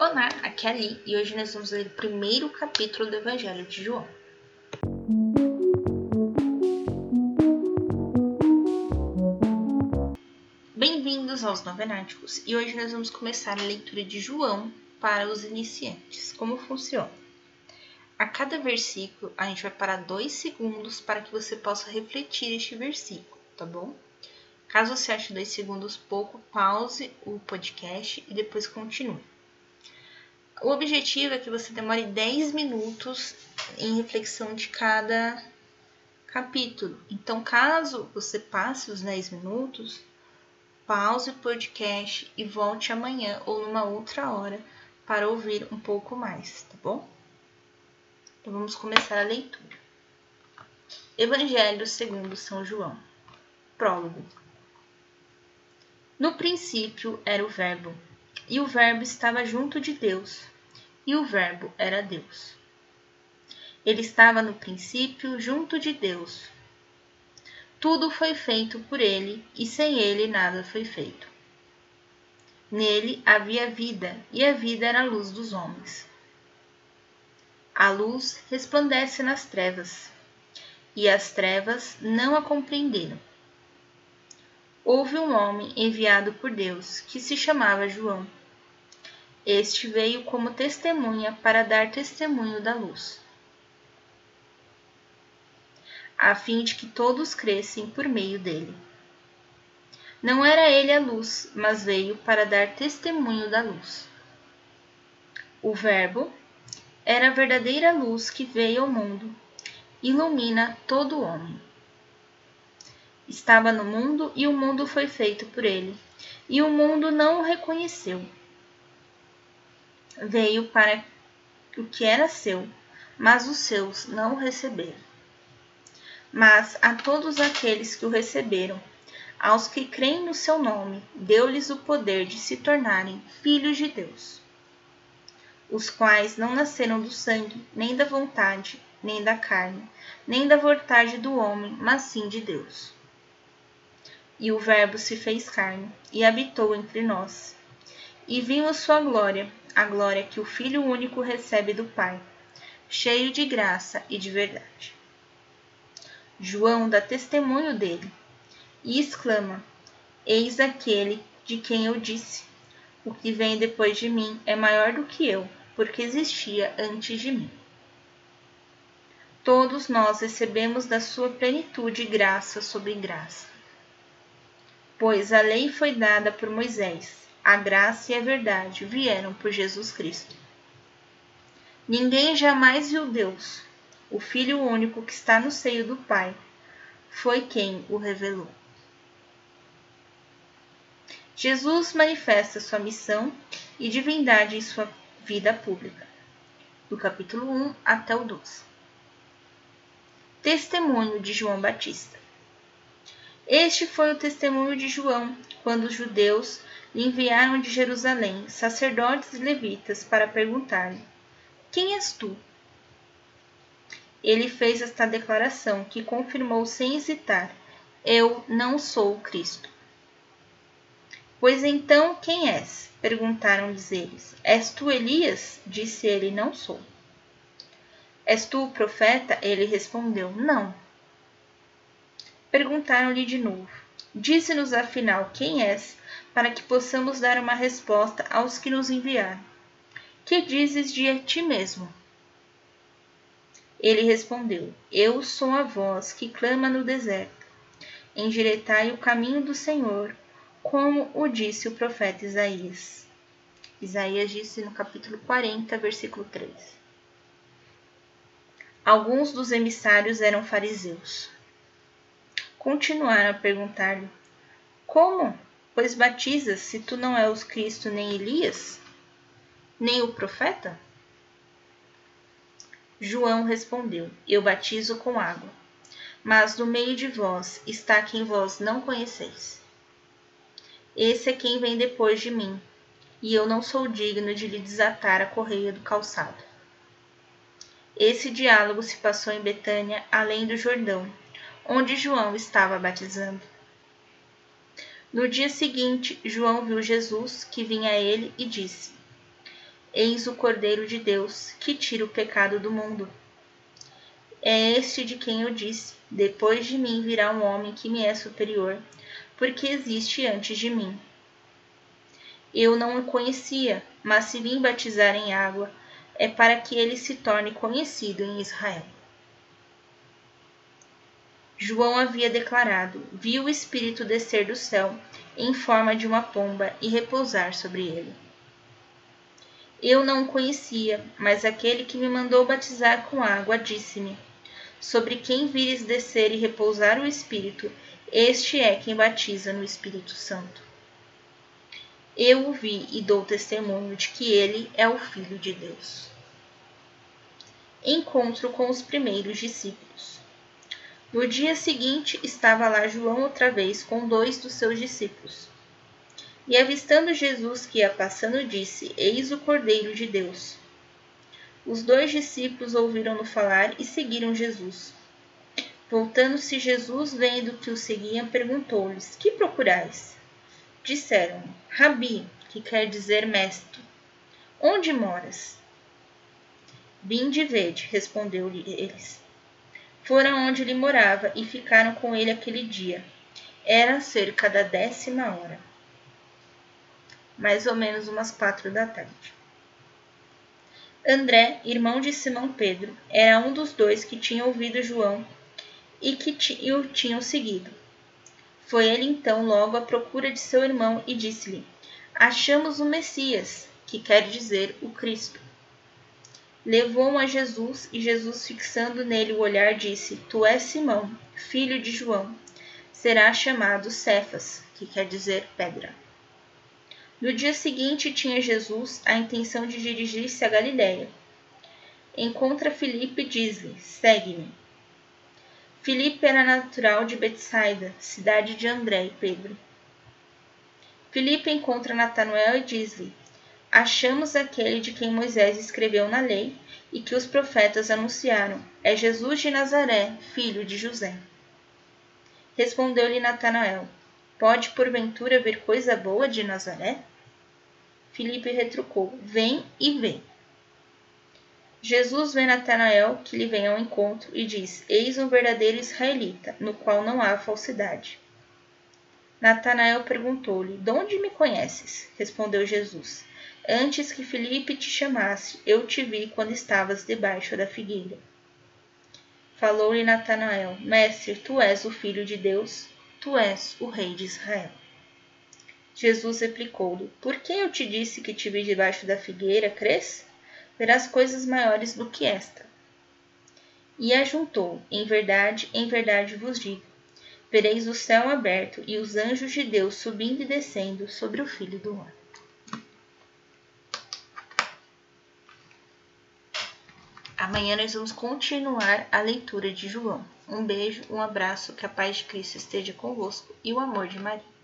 Olá, aqui é a e hoje nós vamos ler o primeiro capítulo do Evangelho de João. Bem-vindos aos Novenáticos e hoje nós vamos começar a leitura de João para os iniciantes. Como funciona? A cada versículo a gente vai parar dois segundos para que você possa refletir este versículo, tá bom? Caso você ache dois segundos pouco, pause o podcast e depois continue. O objetivo é que você demore 10 minutos em reflexão de cada capítulo. Então, caso você passe os 10 minutos, pause o podcast e volte amanhã ou numa outra hora para ouvir um pouco mais, tá bom? Então vamos começar a leitura. Evangelho segundo São João. Prólogo. No princípio era o Verbo, e o Verbo estava junto de Deus, e o Verbo era Deus. Ele estava no princípio junto de Deus. Tudo foi feito por ele, e sem ele nada foi feito. Nele havia vida, e a vida era a luz dos homens. A luz resplandece nas trevas, e as trevas não a compreenderam houve um homem enviado por Deus, que se chamava João. Este veio como testemunha para dar testemunho da luz, a fim de que todos crescem por meio dele. Não era ele a luz, mas veio para dar testemunho da luz. O Verbo era a verdadeira luz que veio ao mundo, ilumina todo homem estava no mundo e o mundo foi feito por ele, e o mundo não o reconheceu. Veio para o que era seu, mas os seus não o receberam. Mas a todos aqueles que o receberam, aos que creem no seu nome, deu-lhes o poder de se tornarem filhos de Deus, os quais não nasceram do sangue, nem da vontade, nem da carne, nem da vontade do homem, mas sim de Deus. E o Verbo se fez carne e habitou entre nós. E vimos sua glória, a glória que o Filho único recebe do Pai, cheio de graça e de verdade. João dá testemunho dele e exclama: Eis aquele de quem eu disse: O que vem depois de mim é maior do que eu, porque existia antes de mim. Todos nós recebemos da sua plenitude graça sobre graça pois a lei foi dada por Moisés, a graça e a verdade vieram por Jesus Cristo. Ninguém jamais viu Deus, o Filho único que está no seio do Pai, foi quem o revelou. Jesus manifesta sua missão e divindade em sua vida pública, do capítulo 1 até o 12. Testemunho de João Batista. Este foi o testemunho de João, quando os judeus enviaram de Jerusalém sacerdotes e levitas para perguntar-lhe: Quem és tu? Ele fez esta declaração que confirmou sem hesitar: Eu não sou o Cristo. Pois então quem és? perguntaram-lhes eles. És tu Elias? Disse ele: Não sou. És tu o profeta? Ele respondeu: Não. Perguntaram-lhe de novo: Dize-nos afinal quem és, para que possamos dar uma resposta aos que nos enviaram. Que dizes de ti mesmo? Ele respondeu: Eu sou a voz que clama no deserto. Endireitai o caminho do Senhor, como o disse o profeta Isaías. Isaías disse no capítulo 40, versículo 3. Alguns dos emissários eram fariseus continuaram a perguntar-lhe: Como? Pois batizas se tu não és Cristo nem Elias, nem o profeta? João respondeu: Eu batizo com água, mas no meio de vós está quem vós não conheceis. Esse é quem vem depois de mim, e eu não sou digno de lhe desatar a correia do calçado. Esse diálogo se passou em Betânia, além do Jordão, onde João estava batizando. No dia seguinte, João viu Jesus que vinha a ele e disse: Eis o Cordeiro de Deus, que tira o pecado do mundo. É este de quem eu disse: Depois de mim virá um homem que me é superior, porque existe antes de mim. Eu não o conhecia, mas se vim batizar em água, é para que ele se torne conhecido em Israel. João havia declarado: Viu o Espírito descer do céu em forma de uma pomba e repousar sobre ele. Eu não o conhecia, mas aquele que me mandou batizar com água disse-me: Sobre quem vires descer e repousar o Espírito, este é quem batiza no Espírito Santo. Eu o vi e dou testemunho de que ele é o Filho de Deus. Encontro com os primeiros discípulos. No dia seguinte estava lá João outra vez com dois dos seus discípulos. E avistando Jesus que ia passando, disse: Eis o Cordeiro de Deus. Os dois discípulos ouviram-no falar e seguiram Jesus. Voltando-se Jesus, vendo que o seguiam, perguntou-lhes: Que procurais? Disseram: Rabi, que quer dizer mestre. Onde moras? Vinde vede, respondeu-lhe eles. Foram onde ele morava e ficaram com ele aquele dia. Era cerca da décima hora mais ou menos umas quatro da tarde. André, irmão de Simão Pedro, era um dos dois que tinha ouvido João e que o tinham seguido. Foi ele então logo à procura de seu irmão e disse-lhe: Achamos o Messias, que quer dizer o Cristo. Levou-o a Jesus e Jesus, fixando nele o olhar, disse: Tu és Simão, filho de João. Será chamado Cefas, que quer dizer pedra. No dia seguinte tinha Jesus a intenção de dirigir-se a Galiléia. Encontra Filipe e diz-lhe: Segue-me. Filipe era natural de Betsaida, cidade de André e Pedro. Filipe encontra Natanael e diz-lhe: Achamos aquele de quem Moisés escreveu na lei e que os profetas anunciaram. É Jesus de Nazaré, filho de José. Respondeu-lhe Natanael: Pode porventura vir coisa boa de Nazaré? Filipe retrucou: Vem e vê. Jesus vê Natanael, que lhe vem ao encontro, e diz: Eis um verdadeiro israelita, no qual não há falsidade. Natanael perguntou-lhe: De onde me conheces? Respondeu Jesus: Antes que Filipe te chamasse, eu te vi quando estavas debaixo da figueira. Falou-lhe Natanael: Mestre, tu és o filho de Deus, Tu és o rei de Israel. Jesus replicou-lhe: Por que eu te disse que te vi debaixo da figueira, crês? Verás coisas maiores do que esta. E ajuntou: Em verdade, em verdade vos digo: vereis o céu aberto e os anjos de Deus subindo e descendo sobre o Filho do Homem. Amanhã nós vamos continuar a leitura de João. Um beijo, um abraço, que a paz de Cristo esteja convosco e o amor de Maria.